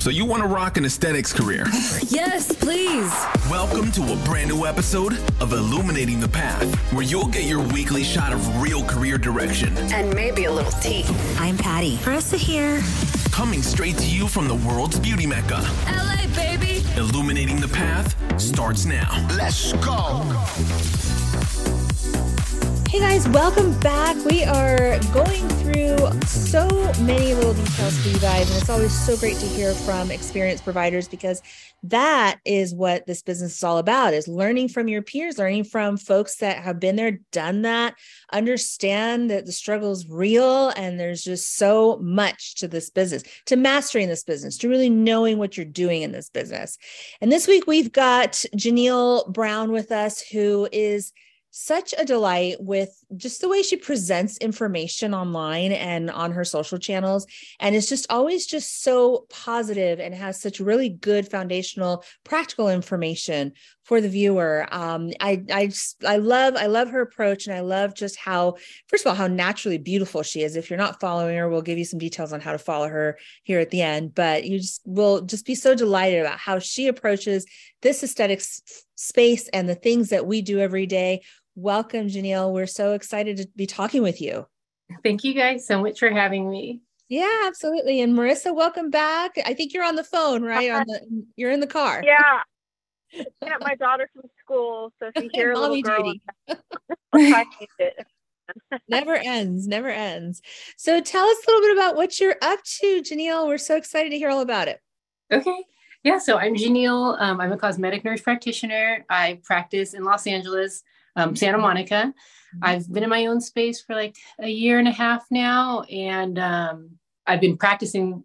So you want to rock an aesthetics career? Yes, please. Welcome to a brand new episode of Illuminating the Path, where you'll get your weekly shot of real career direction. And maybe a little tea. I'm Patty. Marissa here. Coming straight to you from the world's beauty mecca. LA, baby. Illuminating the Path starts now. Let's go. Hey guys, welcome back. We are going through so many little details for you guys, and it's always so great to hear from experienced providers because that is what this business is all about is learning from your peers, learning from folks that have been there, done that, understand that the struggle is real and there's just so much to this business, to mastering this business, to really knowing what you're doing in this business. And this week we've got Janelle Brown with us who is such a delight with just the way she presents information online and on her social channels. And it's just always just so positive and has such really good foundational practical information for the viewer. Um, i i just i love i love her approach and i love just how first of all how naturally beautiful she is. If you're not following her we'll give you some details on how to follow her here at the end. But you just will just be so delighted about how she approaches this aesthetics space and the things that we do every day Welcome, Janelle. We're so excited to be talking with you. Thank you guys so much for having me. Yeah, absolutely. And Marissa, welcome back. I think you're on the phone, right? On the you're in the car. Yeah. Yeah, my daughter from school. So if you hear a little girl, never ends, never ends. So tell us a little bit about what you're up to, Janelle. We're so excited to hear all about it. Okay. Yeah, so I'm Janelle. Um, I'm a cosmetic nurse practitioner. I practice in Los Angeles um, Santa Monica. Mm-hmm. I've been in my own space for like a year and a half now, and um, I've been practicing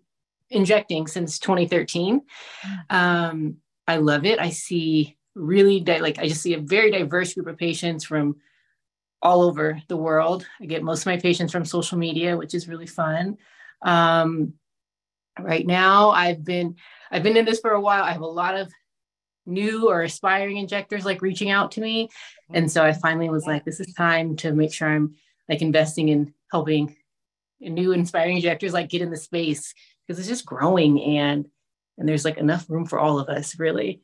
injecting since 2013. Mm. Um, I love it. I see really di- like I just see a very diverse group of patients from all over the world. I get most of my patients from social media, which is really fun. Um, right now, I've been I've been in this for a while. I have a lot of new or aspiring injectors like reaching out to me. And so I mm-hmm. finally was like, this is time to make sure I'm like investing in helping new inspiring injectors like get in the space because it's just growing and and there's like enough room for all of us really.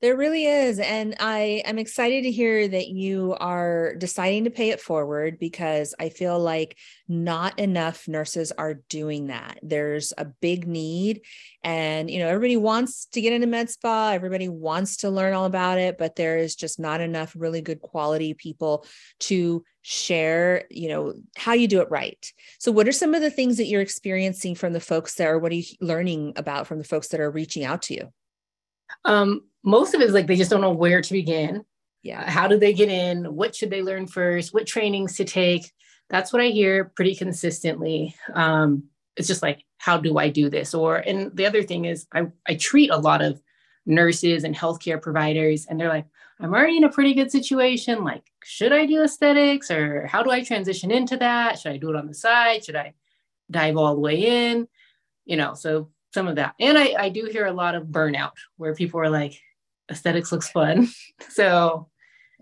There really is. And I am excited to hear that you are deciding to pay it forward because I feel like not enough nurses are doing that. There's a big need. And, you know, everybody wants to get into med spa, everybody wants to learn all about it, but there is just not enough really good quality people to share, you know, how you do it right. So, what are some of the things that you're experiencing from the folks that are, what are you learning about from the folks that are reaching out to you? Um, most of it is like they just don't know where to begin. Yeah. How do they get in? What should they learn first? What trainings to take? That's what I hear pretty consistently. Um, it's just like, how do I do this? Or, and the other thing is, I, I treat a lot of nurses and healthcare providers, and they're like, I'm already in a pretty good situation. Like, should I do aesthetics or how do I transition into that? Should I do it on the side? Should I dive all the way in? You know, so some of that. And I, I do hear a lot of burnout where people are like, aesthetics looks fun. so,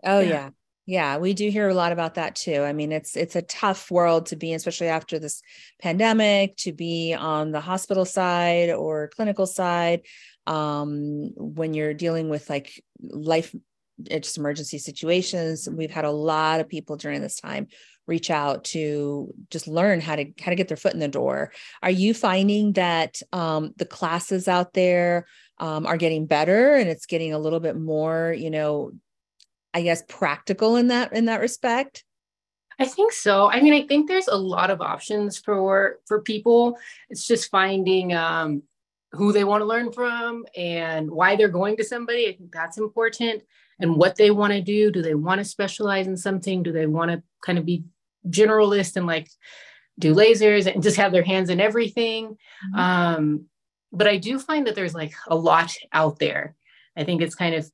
oh yeah. yeah. Yeah, we do hear a lot about that too. I mean, it's it's a tough world to be especially after this pandemic, to be on the hospital side or clinical side um, when you're dealing with like life just emergency situations. We've had a lot of people during this time reach out to just learn how to how to get their foot in the door. Are you finding that um, the classes out there um, are getting better and it's getting a little bit more, you know, I guess practical in that in that respect? I think so. I mean, I think there's a lot of options for for people. It's just finding um, who they want to learn from and why they're going to somebody. I think that's important. And what they want to do. Do they want to specialize in something? Do they want to kind of be generalist and like do lasers and just have their hands in everything? Mm-hmm. Um, but I do find that there's like a lot out there. I think it's kind of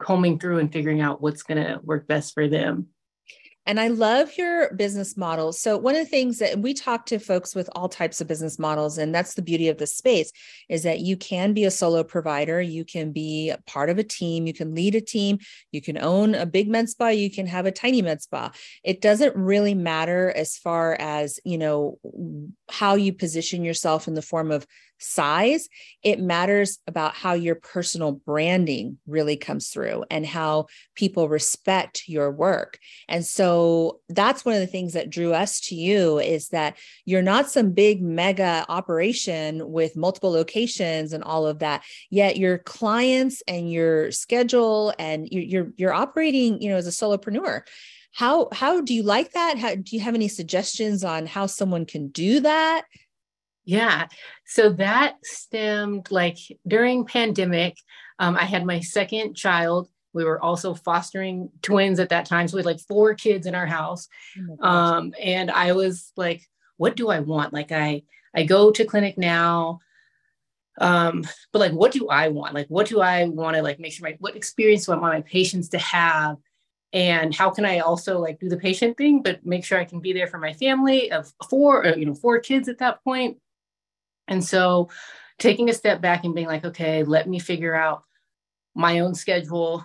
combing through and figuring out what's going to work best for them. And I love your business model. So, one of the things that we talk to folks with all types of business models, and that's the beauty of the space, is that you can be a solo provider, you can be part of a team, you can lead a team, you can own a big med spa, you can have a tiny med spa. It doesn't really matter as far as, you know, how you position yourself in the form of size. It matters about how your personal branding really comes through and how people respect your work. And so that's one of the things that drew us to you is that you're not some big mega operation with multiple locations and all of that. Yet your clients and your schedule and you're you're, operating, you know, as a solopreneur how how do you like that how do you have any suggestions on how someone can do that yeah. So that stemmed like during pandemic. Um, I had my second child. We were also fostering twins at that time. So we had like four kids in our house. Oh um, and I was like, what do I want? Like I I go to clinic now. Um, but like what do I want? Like what do I want to like make sure my what experience do I want my patients to have? and how can i also like do the patient thing but make sure i can be there for my family of four or, you know four kids at that point and so taking a step back and being like, okay, let me figure out my own schedule.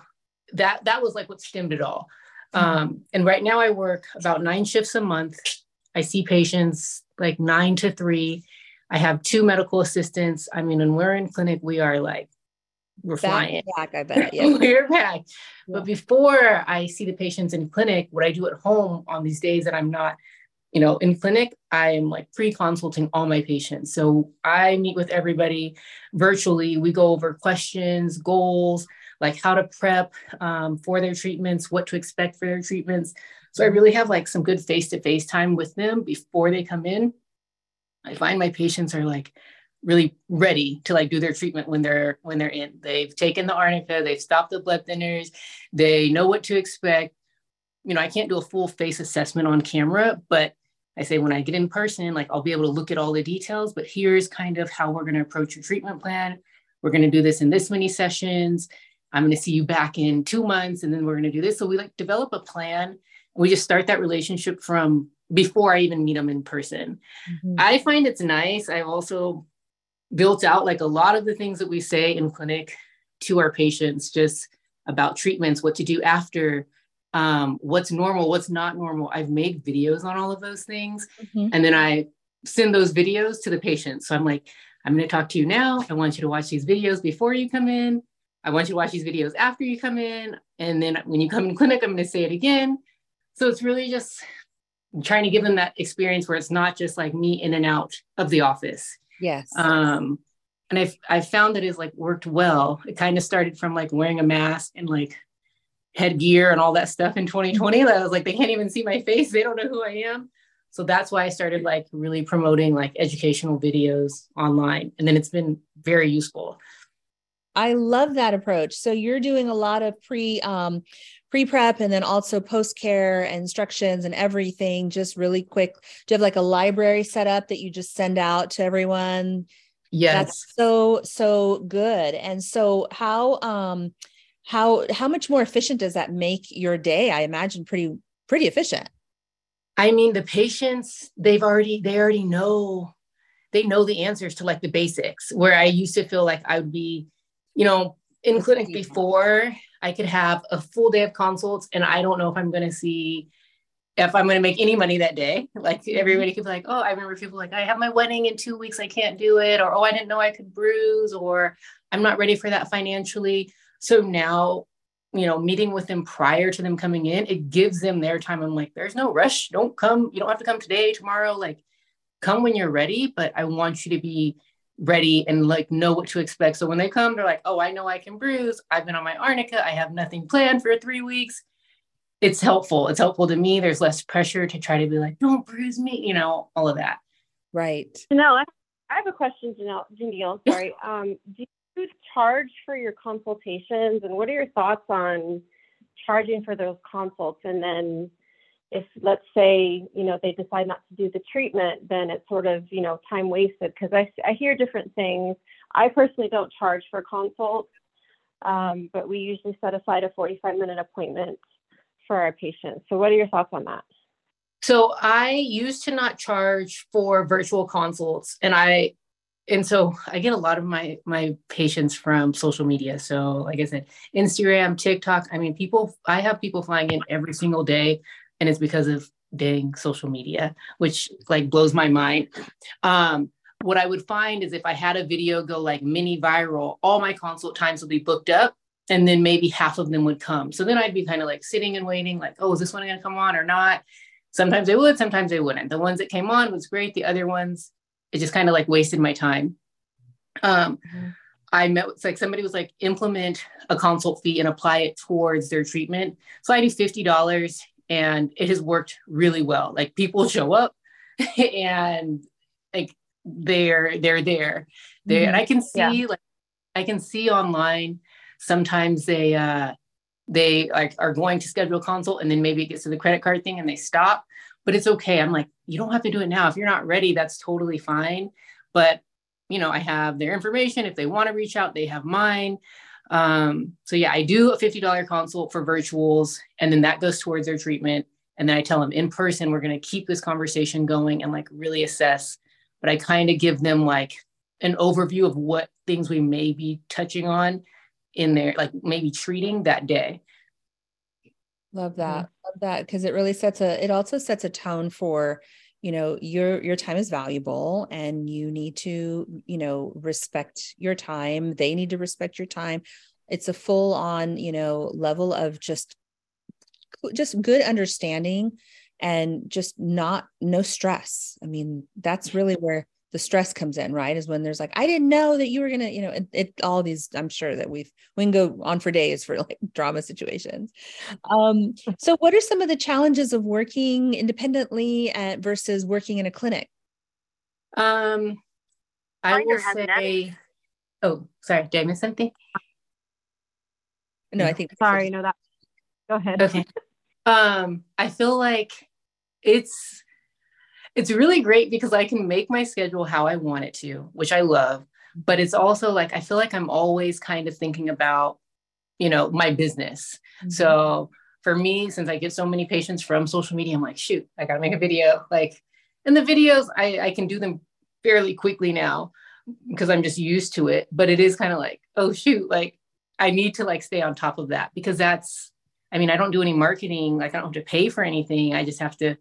That that was like what stemmed it all. Mm-hmm. Um, and right now I work about nine shifts a month. I see patients like nine to three. I have two medical assistants. I mean, when we're in clinic, we are like we're back flying. Back, I bet. Yeah. we're back. Yeah. But before I see the patients in clinic, what I do at home on these days that I'm not you know, in clinic, I'm like pre-consulting all my patients. So I meet with everybody virtually. We go over questions, goals, like how to prep um, for their treatments, what to expect for their treatments. So I really have like some good face-to-face time with them before they come in. I find my patients are like really ready to like do their treatment when they're when they're in. They've taken the arnica, they've stopped the blood thinners, they know what to expect. You know, I can't do a full face assessment on camera, but I say when I get in person, like I'll be able to look at all the details, but here's kind of how we're going to approach your treatment plan. We're going to do this in this many sessions. I'm going to see you back in two months, and then we're going to do this. So we like develop a plan. We just start that relationship from before I even meet them in person. Mm-hmm. I find it's nice. I've also built out like a lot of the things that we say in clinic to our patients, just about treatments, what to do after, um, what's normal, what's not normal. I've made videos on all of those things. Mm-hmm. And then I send those videos to the patient. So I'm like, I'm going to talk to you now. I want you to watch these videos before you come in. I want you to watch these videos after you come in. And then when you come in clinic, I'm going to say it again. So it's really just trying to give them that experience where it's not just like me in and out of the office. Yes. Um, and I've, I found that it's like worked well. It kind of started from like wearing a mask and like headgear and all that stuff in 2020 I was like they can't even see my face. They don't know who I am. So that's why I started like really promoting like educational videos online. And then it's been very useful. I love that approach. So you're doing a lot of pre um pre prep and then also post care instructions and everything just really quick. Do you have like a library set up that you just send out to everyone? Yes. that's so so good. And so how um how how much more efficient does that make your day? I imagine pretty pretty efficient. I mean the patients they've already they already know they know the answers to like the basics where i used to feel like i would be you know in clinic before i could have a full day of consults and i don't know if i'm going to see if i'm going to make any money that day. Like mm-hmm. everybody could be like oh i remember people like i have my wedding in two weeks i can't do it or oh i didn't know i could bruise or i'm not ready for that financially so now, you know, meeting with them prior to them coming in, it gives them their time. I'm like, there's no rush. Don't come. You don't have to come today, tomorrow. Like, come when you're ready. But I want you to be ready and like know what to expect. So when they come, they're like, oh, I know I can bruise. I've been on my arnica. I have nothing planned for three weeks. It's helpful. It's helpful to me. There's less pressure to try to be like, don't bruise me, you know, all of that. Right. No, I have a question, Janelle. Janelle, sorry. Um, do you charge for your consultations and what are your thoughts on charging for those consults? And then if let's say you know they decide not to do the treatment then it's sort of you know time wasted because I, I hear different things. I personally don't charge for consults um, but we usually set aside a 45 minute appointment for our patients. So what are your thoughts on that? So i used to not charge for virtual consults and i and so I get a lot of my my patients from social media. So like I said, Instagram, TikTok. I mean, people. I have people flying in every single day, and it's because of dang social media, which like blows my mind. Um, what I would find is if I had a video go like mini viral, all my consult times would be booked up and then maybe half of them would come. So then I'd be kind of like sitting and waiting, like, oh, is this one going to come on or not? Sometimes they would, sometimes they wouldn't. The ones that came on was great. The other ones, it just kind of like wasted my time. Um, mm-hmm. I met it's like somebody was like implement a consult fee and apply it towards their treatment. So I do fifty dollars, and it has worked really well. Like people show up, and like they're they're there, there, mm-hmm. and I can see yeah. like I can see online sometimes they uh they like are going to schedule a consult and then maybe it gets to the credit card thing and they stop but it's okay i'm like you don't have to do it now if you're not ready that's totally fine but you know, I have their information. If they want to reach out, they have mine. Um, so yeah, I do a $50 consult for virtuals, and then that goes towards their treatment. And then I tell them in person, we're going to keep this conversation going and like really assess. But I kind of give them like an overview of what things we may be touching on in there, like maybe treating that day. Love mm-hmm. that. Love that. Cause it really sets a, it also sets a tone for you know your your time is valuable and you need to you know respect your time they need to respect your time it's a full on you know level of just just good understanding and just not no stress i mean that's really where the stress comes in, right? Is when there's like, I didn't know that you were gonna, you know, it, it, all these. I'm sure that we've we can go on for days for like drama situations. Um, so, what are some of the challenges of working independently at, versus working in a clinic? Um, I will say. Oh, sorry, did I miss something? No, I think. Sorry, no, that. Go ahead. Okay. Um, I feel like it's it's really great because I can make my schedule how I want it to, which I love. But it's also like I feel like I'm always kind of thinking about, you know, my business. Mm-hmm. So for me, since I get so many patients from social media, I'm like, shoot, I gotta make a video. Like, and the videos I, I can do them fairly quickly now because I'm just used to it. But it is kind of like, oh shoot, like I need to like stay on top of that because that's I mean, I don't do any marketing, like I don't have to pay for anything. I just have to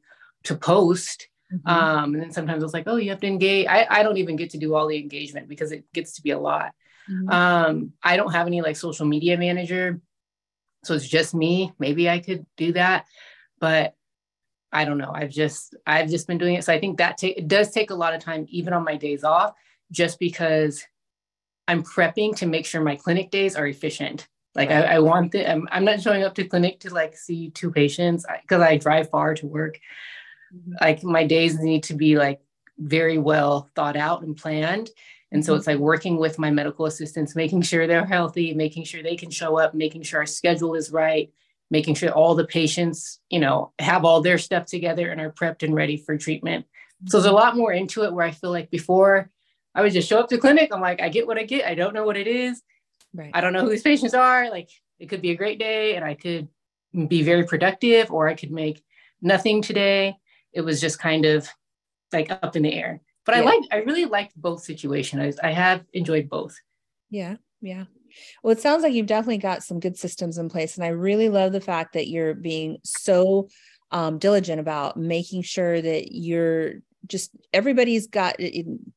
to post Mm-hmm. Um, and then sometimes it's like, oh, you have to engage. I, I don't even get to do all the engagement because it gets to be a lot. Mm-hmm. Um, I don't have any like social media manager. So it's just me. Maybe I could do that, but I don't know. I've just I've just been doing it. So I think that ta- it does take a lot of time, even on my days off, just because I'm prepping to make sure my clinic days are efficient. Like right. I, I, want the I'm, I'm not showing up to clinic to like see two patients because I drive far to work like my days need to be like very well thought out and planned. And so mm-hmm. it's like working with my medical assistants making sure they're healthy making sure they can show up making sure our schedule is right making sure all the patients you know have all their stuff together and are prepped and ready for treatment. So there's a lot more into it where i feel like before i would just show up to clinic i'm like i get what i get. I don't know what it is. Right. i don't know who these patients are. Like it could be a great day and i could be very productive or i could make nothing today it was just kind of like up in the air. But yeah. I like I really liked both situations. I, I have enjoyed both. Yeah, yeah. Well, it sounds like you've definitely got some good systems in place, and I really love the fact that you're being so um, diligent about making sure that you're just everybody's got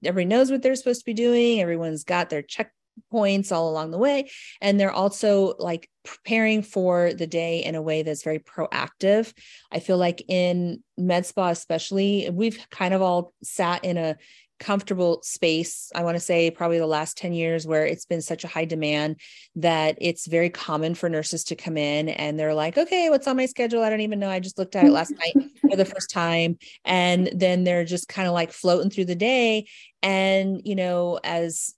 everybody knows what they're supposed to be doing everyone's got their check points all along the way. And they're also like preparing for the day in a way that's very proactive. I feel like in med spa especially we've kind of all sat in a comfortable space i want to say probably the last 10 years where it's been such a high demand that it's very common for nurses to come in and they're like okay what's on my schedule? I don't even know. I just looked at it last night for the first time. And then they're just kind of like floating through the day. And you know as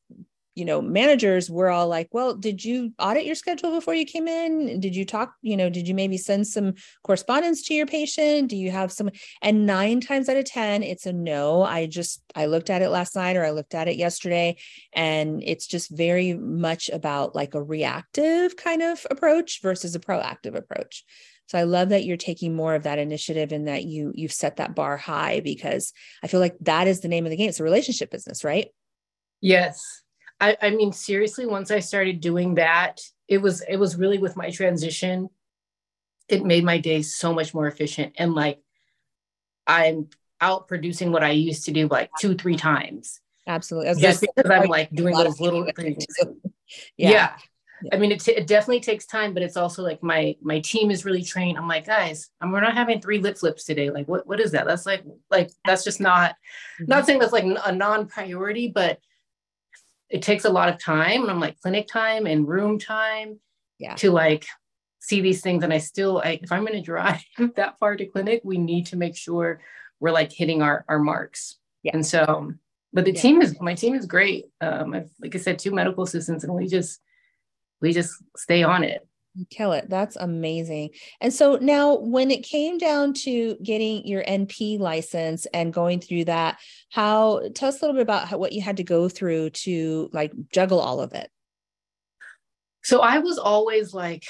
you know managers were all like well did you audit your schedule before you came in did you talk you know did you maybe send some correspondence to your patient do you have some and nine times out of ten it's a no i just i looked at it last night or i looked at it yesterday and it's just very much about like a reactive kind of approach versus a proactive approach so I love that you're taking more of that initiative and that you you've set that bar high because I feel like that is the name of the game. It's a relationship business, right? Yes. I, I mean, seriously, once I started doing that, it was it was really with my transition. It made my day so much more efficient, and like I'm out producing what I used to do like two three times. Absolutely. Just because I'm like doing those little things. yeah. yeah. I mean, it, t- it definitely takes time, but it's also like my my team is really trained. I'm like, guys, I'm, we're not having three lip flips today. Like, what what is that? That's like like that's just not mm-hmm. not saying that's like a non priority, but it takes a lot of time. And I'm like clinic time and room time, yeah, to like see these things. And I still, I, if I'm going to drive that far to clinic, we need to make sure we're like hitting our our marks. Yeah. And so, but the yeah. team is my team is great. Um, I've, like I said, two medical assistants, and we just we just stay on it. Kill it. That's amazing. And so now, when it came down to getting your NP license and going through that, how tell us a little bit about how, what you had to go through to like juggle all of it. So I was always like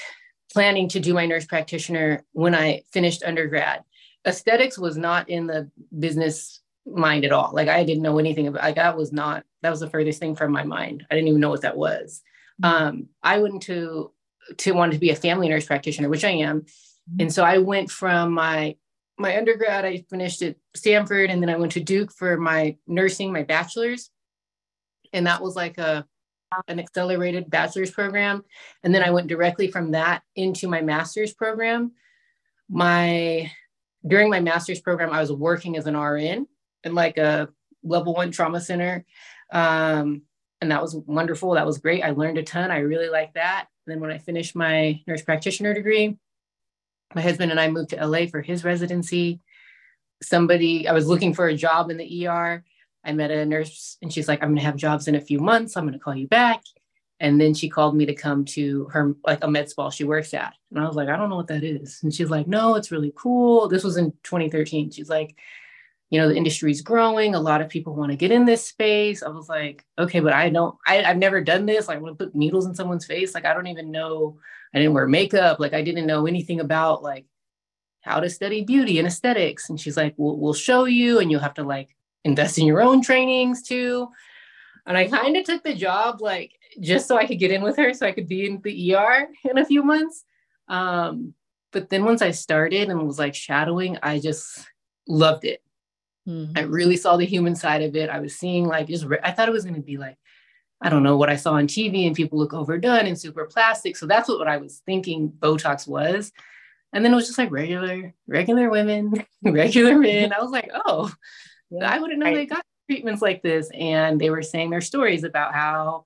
planning to do my nurse practitioner when I finished undergrad. Aesthetics was not in the business mind at all. Like I didn't know anything about like that was not that was the furthest thing from my mind. I didn't even know what that was. Mm-hmm. Um, I went to to want to be a family nurse practitioner, which I am. Mm-hmm. And so I went from my my undergrad, I finished at Stanford, and then I went to Duke for my nursing, my bachelor's. And that was like a an accelerated bachelor's program. And then I went directly from that into my master's program. My during my master's program, I was working as an RN in like a level one trauma center. Um, and that was wonderful. That was great. I learned a ton. I really liked that. And then when I finished my nurse practitioner degree, my husband and I moved to LA for his residency. Somebody, I was looking for a job in the ER. I met a nurse and she's like, I'm going to have jobs in a few months. I'm going to call you back. And then she called me to come to her, like a med spa she works at. And I was like, I don't know what that is. And she's like, no, it's really cool. This was in 2013. She's like, you know the industry is growing a lot of people want to get in this space. I was like okay but i don't I, i've never done this like, i want to put needles in someone's face like i don't even know i didn't wear makeup like i didn't know anything about like how to study beauty and aesthetics. And she's like we'll, we'll show you and you'll have to like invest in your own trainings too. And i kind of took the job like just so i could get in with her so i could be in the er in a few months. Um, but then once i started and was like shadowing i just loved it Mm-hmm. I really saw the human side of it. I was seeing like just re- I thought it was going to be like I don't know what I saw on TV and people look overdone and super plastic. So that's what, what I was thinking Botox was. And then it was just like regular, regular women, regular men. I was like, oh, yeah. I wouldn't know right. they got treatments like this. And they were saying their stories about how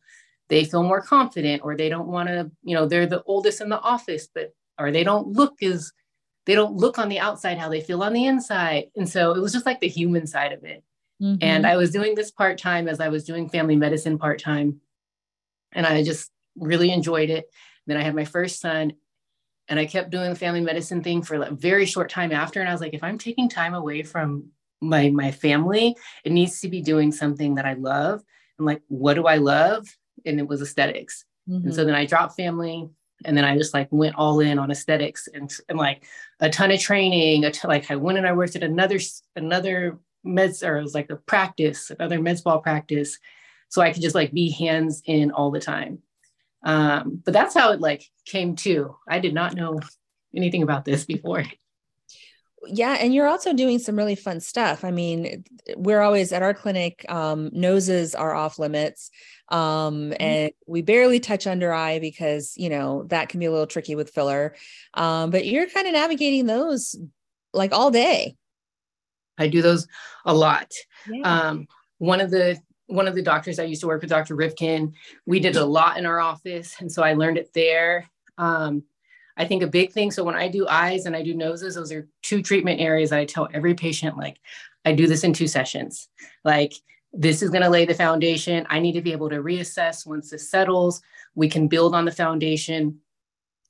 they feel more confident or they don't want to, you know, they're the oldest in the office, but or they don't look as they don't look on the outside how they feel on the inside. And so it was just like the human side of it. Mm-hmm. And I was doing this part time as I was doing family medicine part time. And I just really enjoyed it. Then I had my first son and I kept doing the family medicine thing for a very short time after. And I was like, if I'm taking time away from my my family, it needs to be doing something that I love. And like, what do I love? And it was aesthetics. Mm-hmm. And so then I dropped family and then I just like went all in on aesthetics and, and like a ton of training. Like I went and I worked at another another meds or it was like a practice, another med spa practice, so I could just like be hands in all the time. Um, but that's how it like came to. I did not know anything about this before yeah and you're also doing some really fun stuff i mean we're always at our clinic um, noses are off limits um, mm-hmm. and we barely touch under eye because you know that can be a little tricky with filler um, but you're kind of navigating those like all day i do those a lot yeah. um, one of the one of the doctors i used to work with dr rifkin we did a lot in our office and so i learned it there um, I think a big thing. So when I do eyes and I do noses, those are two treatment areas that I tell every patient, like, I do this in two sessions. Like, this is going to lay the foundation. I need to be able to reassess once this settles. We can build on the foundation.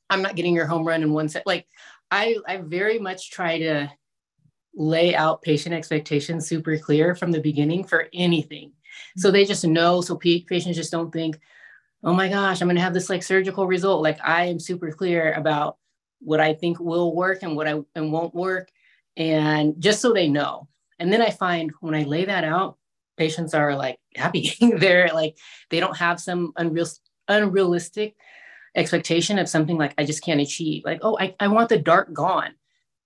I'm not getting your home run in one set. Like, I, I very much try to lay out patient expectations super clear from the beginning for anything. So mm-hmm. they just know, so patients just don't think, oh my gosh, I'm going to have this like surgical result. Like I am super clear about what I think will work and what I and won't work. And just so they know. And then I find when I lay that out, patients are like happy. They're like, they don't have some unreal, unrealistic expectation of something like I just can't achieve. Like, oh, I, I want the dark gone.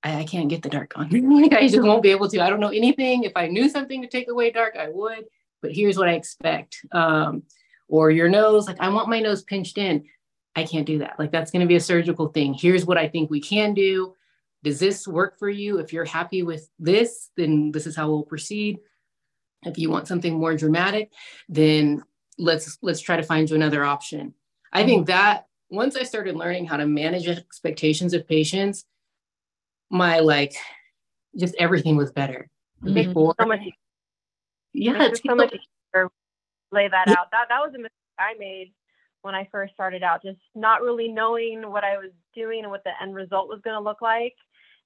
I, I can't get the dark gone. I just won't be able to. I don't know anything. If I knew something to take away dark, I would. but here's what I expect. Um, or your nose, like I want my nose pinched in. I can't do that. Like that's going to be a surgical thing. Here's what I think we can do. Does this work for you? If you're happy with this, then this is how we'll proceed. If you want something more dramatic, then let's let's try to find you another option. I think that once I started learning how to manage expectations of patients, my like just everything was better. Before, so much yeah, Makes so much lay that out. That that was a mistake I made when I first started out, just not really knowing what I was doing and what the end result was going to look like,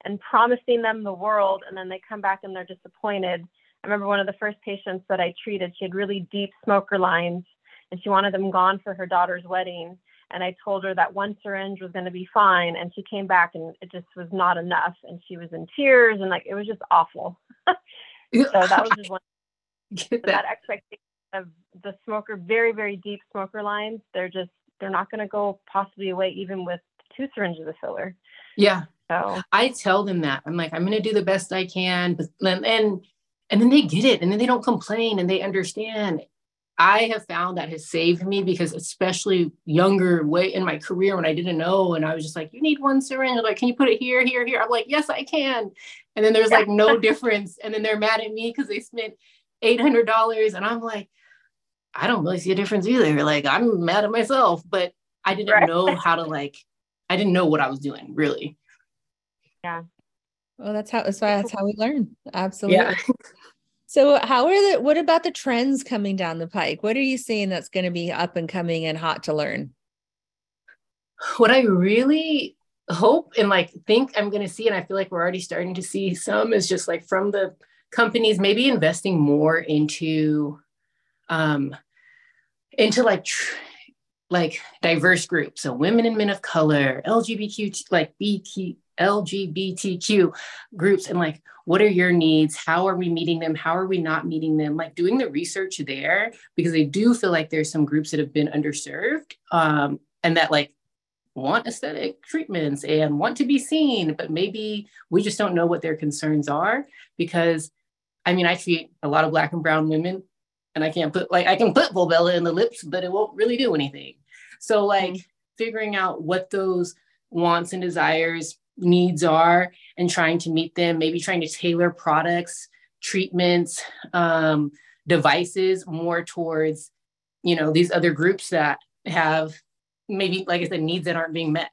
and promising them the world, and then they come back and they're disappointed. I remember one of the first patients that I treated, she had really deep smoker lines, and she wanted them gone for her daughter's wedding. And I told her that one syringe was going to be fine, and she came back and it just was not enough, and she was in tears, and like it was just awful. so that was just one that. that expectation of the smoker, very, very deep smoker lines, they're just, they're not going to go possibly away even with two syringes of filler. Yeah. So I tell them that I'm like, I'm going to do the best I can. But, and, and, and then they get it and then they don't complain and they understand. I have found that has saved me because especially younger way in my career when I didn't know and I was just like, you need one syringe. like, can you put it here, here, here? I'm like, yes, I can. And then there's like no difference. And then they're mad at me because they spent $800 and I'm like, I don't really see a difference either. Like I'm mad at myself, but I didn't right. know how to like, I didn't know what I was doing really. Yeah. Well, that's how, that's why that's how we learn. Absolutely. Yeah. so how are the, what about the trends coming down the pike? What are you seeing that's going to be up and coming and hot to learn? What I really hope and like think I'm going to see, and I feel like we're already starting to see some is just like from the companies maybe investing more into um, into like tr- like diverse groups, so women and men of color, LGBTQ, like BT, LGBTQ groups, and like what are your needs? How are we meeting them? How are we not meeting them? Like doing the research there because I do feel like there's some groups that have been underserved um, and that like want aesthetic treatments and want to be seen, but maybe we just don't know what their concerns are because I mean, I treat a lot of black and brown women and I can't put like I can put Volbella in the lips, but it won't really do anything. So like mm-hmm. figuring out what those wants and desires needs are and trying to meet them, maybe trying to tailor products, treatments, um, devices more towards, you know, these other groups that have maybe, like I said, needs that aren't being met.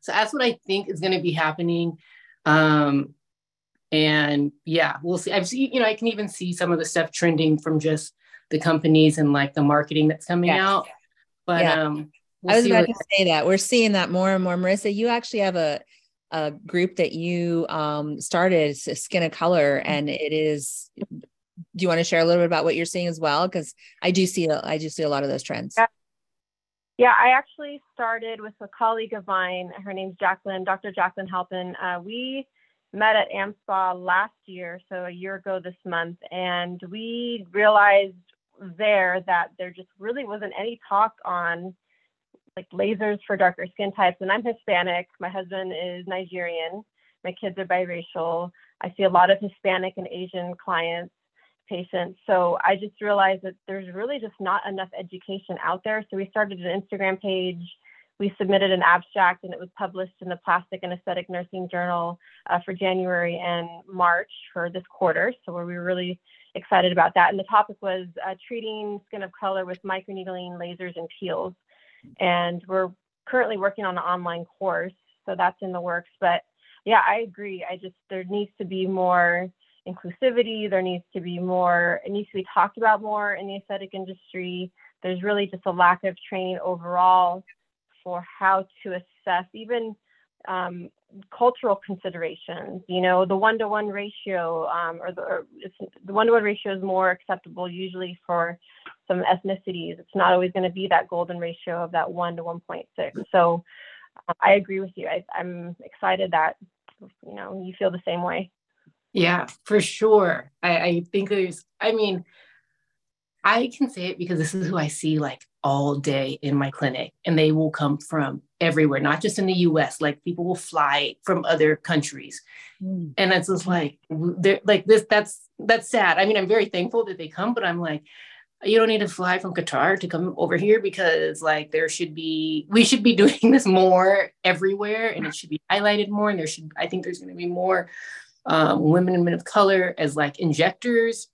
So that's what I think is going to be happening. Um, and yeah we'll see i've seen you know i can even see some of the stuff trending from just the companies and like the marketing that's coming yes. out but yeah. um we'll i was about what- to say that we're seeing that more and more marissa you actually have a a group that you um started skin of color and it is do you want to share a little bit about what you're seeing as well because i do see i do see a lot of those trends yeah. Yeah, I actually started with a colleague of mine. Her name's Jacqueline, Dr. Jacqueline Halpin. Uh, we met at AmSpa last year, so a year ago this month, and we realized there that there just really wasn't any talk on like lasers for darker skin types. And I'm Hispanic, my husband is Nigerian, my kids are biracial. I see a lot of Hispanic and Asian clients, patients. So I just realized that there's really just not enough education out there. So we started an Instagram page we submitted an abstract and it was published in the Plastic and Aesthetic Nursing Journal uh, for January and March for this quarter. So we were really excited about that. And the topic was uh, treating skin of color with microneedling, lasers, and peels. And we're currently working on an online course, so that's in the works. But yeah, I agree. I just there needs to be more inclusivity. There needs to be more. It needs to be talked about more in the aesthetic industry. There's really just a lack of training overall for how to assess even um, cultural considerations. You know, the one to one ratio, um, or the, one to one ratio is more acceptable usually for some ethnicities. It's not always going to be that golden ratio of that one to 1.6. So uh, I agree with you. I, I'm excited that, you know, you feel the same way. Yeah, for sure. I, I think there's, I mean, I can say it because this is who I see like all day in my clinic and they will come from everywhere not just in the us like people will fly from other countries mm. and it's just like they're like this that's that's sad i mean i'm very thankful that they come but i'm like you don't need to fly from qatar to come over here because like there should be we should be doing this more everywhere and it should be highlighted more and there should i think there's going to be more um, women and men of color as like injectors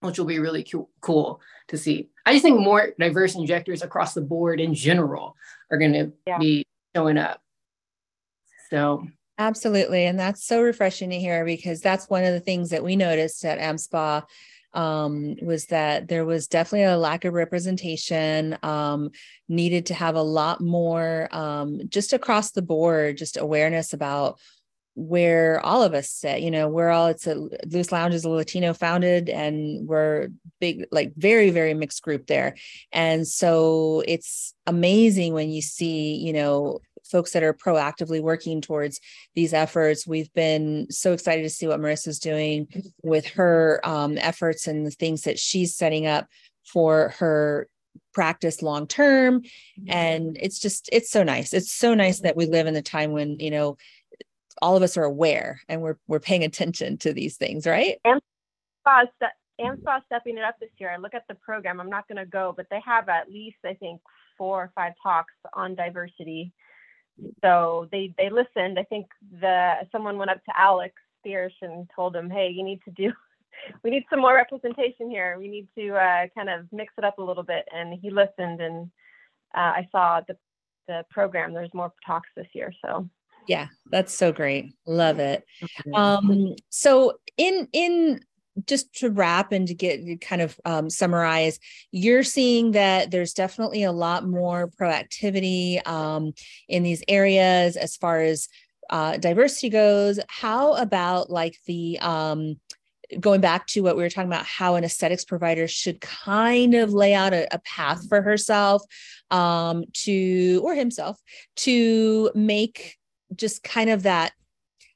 which will be really cool to see. I just think more diverse injectors across the board in general are going to yeah. be showing up. So absolutely, and that's so refreshing to hear because that's one of the things that we noticed at AmSpa um, was that there was definitely a lack of representation. Um, needed to have a lot more um, just across the board, just awareness about where all of us sit you know we're all it's a loose lounge is a latino founded and we're big like very very mixed group there. And so it's amazing when you see you know folks that are proactively working towards these efforts. We've been so excited to see what marissa's doing with her um, efforts and the things that she's setting up for her practice long term. And it's just it's so nice. It's so nice that we live in the time when you know all of us are aware and we're we're paying attention to these things, right? AmSpa, AmSpa stepping it up this year. I look at the program. I'm not going to go, but they have at least I think four or five talks on diversity. So they they listened. I think the someone went up to Alex Spears and told him, "Hey, you need to do." We need some more representation here. We need to uh, kind of mix it up a little bit. And he listened, and uh, I saw the the program. There's more talks this year, so yeah that's so great. Love it. Um so in in just to wrap and to get kind of um, summarize, you're seeing that there's definitely a lot more proactivity um, in these areas as far as uh, diversity goes. How about like the um, going back to what we were talking about, how an aesthetics provider should kind of lay out a, a path for herself um, to or himself to make just kind of that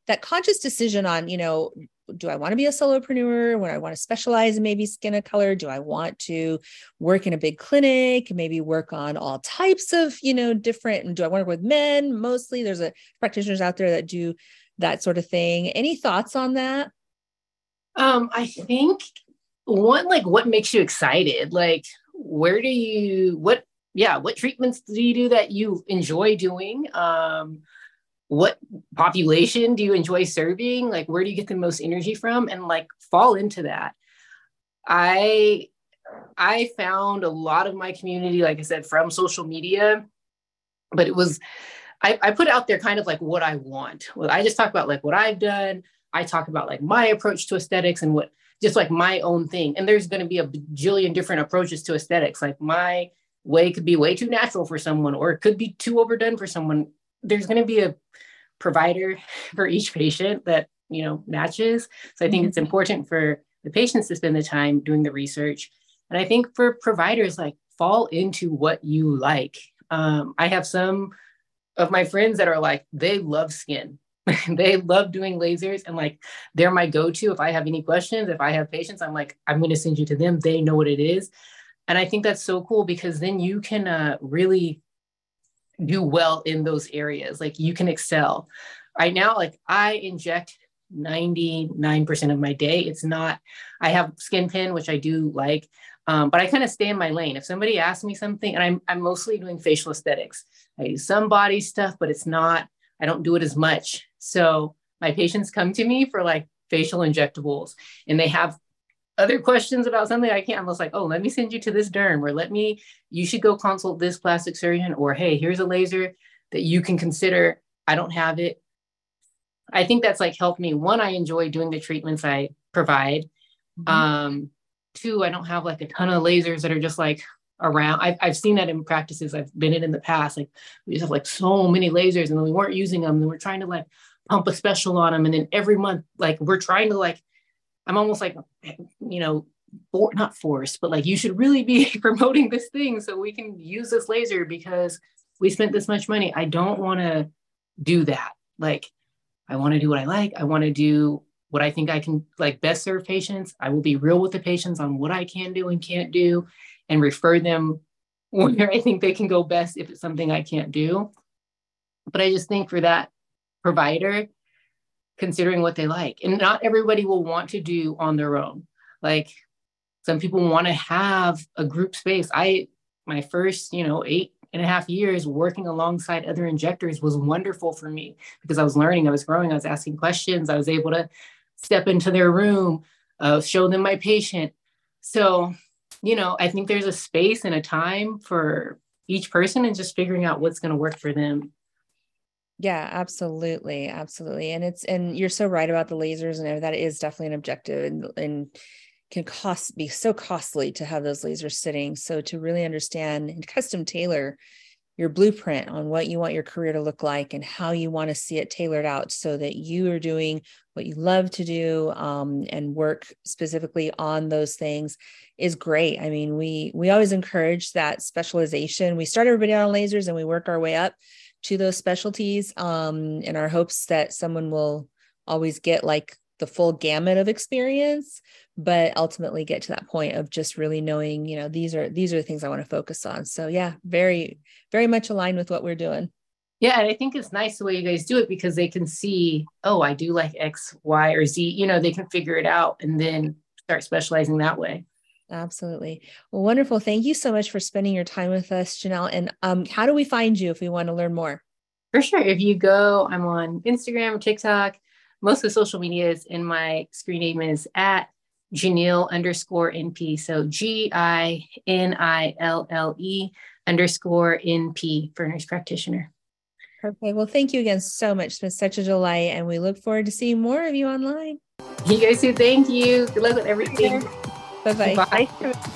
that conscious decision on you know do I want to be a solopreneur? When I want to specialize in maybe skin of color? Do I want to work in a big clinic? Maybe work on all types of, you know, different. And do I want to work with men mostly? There's a practitioners out there that do that sort of thing. Any thoughts on that? Um, I think one, like what makes you excited? Like, where do you what yeah, what treatments do you do that you enjoy doing? Um, what population do you enjoy serving? Like where do you get the most energy from? And like fall into that. I i found a lot of my community like i said from social media but it was I, I put out there kind of like what i want. Well i just talk about like what i've done. I talk about like my approach to aesthetics and what just like my own thing. And there's going to be a bajillion different approaches to aesthetics. Like my way could be way too natural for someone or it could be too overdone for someone there's going to be a provider for each patient that you know matches. So i think mm-hmm. it's important for the patients to spend the time doing the research. And i think for providers like fall into what you like. Um, i have some of my friends that are like they love skin. They love doing lasers and like they're my go-to. If i have any questions if i have patients i'm like i'm going to send you to them. They know what it is. And i think that's so cool because then you can uh, really do well in those areas. Like you can excel. Right now, like I inject 99% of my day. It's not, I have SkinPen, which I do like, um, but I kind of stay in my lane. If somebody asks me something, and I'm, I'm mostly doing facial aesthetics, I do some body stuff, but it's not, I don't do it as much. So my patients come to me for like facial injectables and they have other questions about something I can't, I was like, oh, let me send you to this derm, or let me, you should go consult this plastic surgeon, or hey, here's a laser that you can consider. I don't have it. I think that's like helped me. One, I enjoy doing the treatments I provide. Mm-hmm. Um, two, I don't have like a ton of lasers that are just like around. I've, I've seen that in practices I've been in in the past. Like we just have like so many lasers and we weren't using them and we're trying to like pump a special on them. And then every month, like we're trying to like I'm almost like, you know, for, not forced, but like you should really be promoting this thing so we can use this laser because we spent this much money. I don't want to do that. Like, I want to do what I like. I want to do what I think I can like best serve patients. I will be real with the patients on what I can do and can't do and refer them where I think they can go best if it's something I can't do. But I just think for that provider, considering what they like, and not everybody will want to do on their own. Like some people want to have a group space. I, my first, you know, eight and a half years working alongside other injectors was wonderful for me because I was learning, I was growing, I was asking questions, I was able to step into their room, uh, show them my patient. So you know, I think there's a space and a time for each person and just figuring out what's going to work for them. Yeah, absolutely. Absolutely. And it's, and you're so right about the lasers and that is definitely an objective and, and can cost be so costly to have those lasers sitting. So to really understand and custom tailor your blueprint on what you want your career to look like and how you want to see it tailored out so that you are doing what you love to do um, and work specifically on those things is great i mean we we always encourage that specialization we start everybody on lasers and we work our way up to those specialties um, in our hopes that someone will always get like the full gamut of experience but ultimately get to that point of just really knowing you know these are these are the things i want to focus on. So yeah very very much aligned with what we're doing. Yeah and i think it's nice the way you guys do it because they can see oh i do like x y or z you know they can figure it out and then start specializing that way absolutely well wonderful thank you so much for spending your time with us janelle and um, how do we find you if we want to learn more for sure if you go i'm on instagram tiktok most of the social medias in my screen name is at Janelle underscore NP. So G I N I L L E underscore NP for nurse practitioner. Okay. Well, thank you again so much. It's been such a delight. And we look forward to seeing more of you online. You guys too. Thank you. Good luck with everything. Bye-bye. Bye.